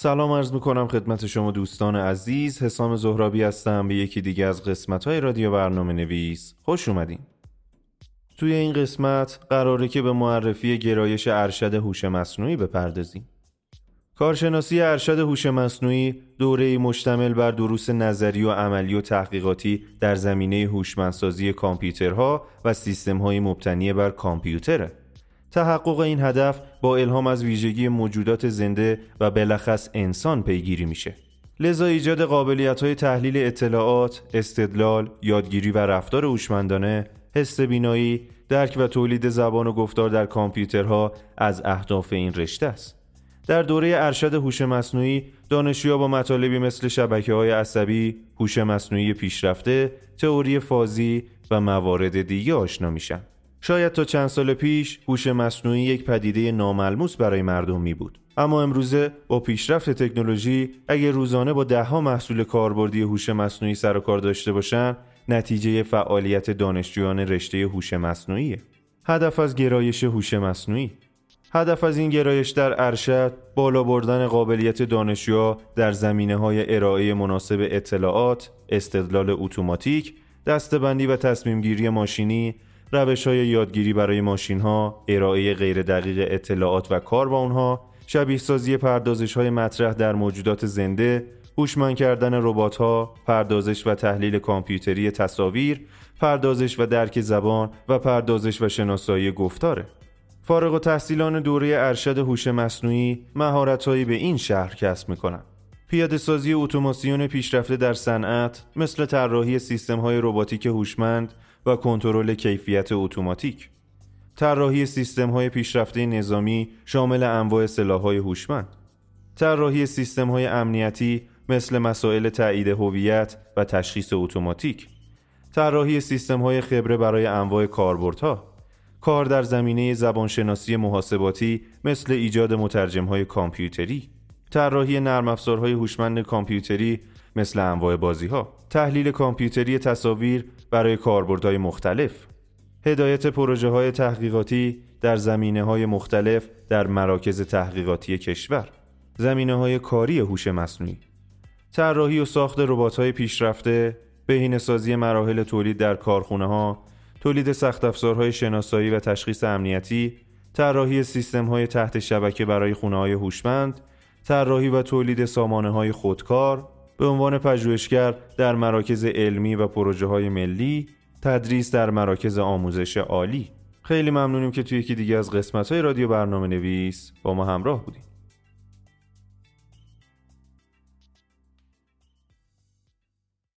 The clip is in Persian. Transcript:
سلام عرض می‌کنم خدمت شما دوستان عزیز. حسام زهرابی هستم به یکی دیگه از قسمت های رادیو برنامه نویس خوش اومدین. توی این قسمت قراره که به معرفی گرایش ارشد هوش مصنوعی بپردازیم. کارشناسی ارشد هوش مصنوعی دوره مشتمل بر دروس نظری و عملی و تحقیقاتی در زمینه هوشمندسازی کامپیوترها و سیستم‌های مبتنی بر کامپیوتره. تحقق این هدف با الهام از ویژگی موجودات زنده و بلخص انسان پیگیری میشه. لذا ایجاد قابلیت های تحلیل اطلاعات، استدلال، یادگیری و رفتار هوشمندانه، حس بینایی، درک و تولید زبان و گفتار در کامپیوترها از اهداف این رشته است. در دوره ارشد هوش مصنوعی دانشجوها با مطالبی مثل شبکه های عصبی، هوش مصنوعی پیشرفته، تئوری فازی و موارد دیگه آشنا میشن. شاید تا چند سال پیش هوش مصنوعی یک پدیده ناملموس برای مردم می بود اما امروزه با پیشرفت تکنولوژی اگر روزانه با دهها محصول کاربردی هوش مصنوعی سر و کار داشته باشند نتیجه فعالیت دانشجویان رشته هوش مصنوعی هدف از گرایش هوش مصنوعی. هدف از این گرایش در ارشد بالا بردن قابلیت دانشجوها در زمینه های ارائه مناسب اطلاعات، استدلال اتوماتیک، دستبندی و تصمیم گیری ماشینی روش های یادگیری برای ماشین ها، ارائه غیر دقیق اطلاعات و کار با اونها، شبیه سازی پردازش های مطرح در موجودات زنده، هوشمند کردن ربات ها، پردازش و تحلیل کامپیوتری تصاویر، پردازش و درک زبان و پردازش و شناسایی گفتاره. فارغ و تحصیلان دوره ارشد هوش مصنوعی مهارتهایی به این شهر کسب می‌کنند. پیاده سازی اتوماسیون پیشرفته در صنعت مثل طراحی سیستم های رباتیک هوشمند و کنترل کیفیت اتوماتیک. طراحی سیستم های پیشرفته نظامی شامل انواع های هوشمند. طراحی سیستم های امنیتی مثل مسائل تایید هویت و تشخیص اتوماتیک. طراحی سیستم های خبره برای انواع کاربردها. کار در زمینه زبانشناسی محاسباتی مثل ایجاد مترجم های کامپیوتری. طراحی نرم افزارهای هوشمند کامپیوتری مثل انواع بازی ها تحلیل کامپیوتری تصاویر برای کاربردهای مختلف. هدایت پروژه های تحقیقاتی در زمینه های مختلف در مراکز تحقیقاتی کشور. زمینه های کاری هوش مصنوعی. طراحی و ساخت ربات های پیشرفته بهینه سازی مراحل تولید در کارخونه ها تولید سخت افزارهای شناسایی و تشخیص امنیتی طراحی سیستم های تحت شبکه برای خونه های هوشمند طراحی و تولید سامانه های خودکار به عنوان پژوهشگر در مراکز علمی و پروژه های ملی تدریس در مراکز آموزش عالی. خیلی ممنونیم که توی یکی دیگه از قسمت های رادیو برنامه نویس با ما همراه بودیم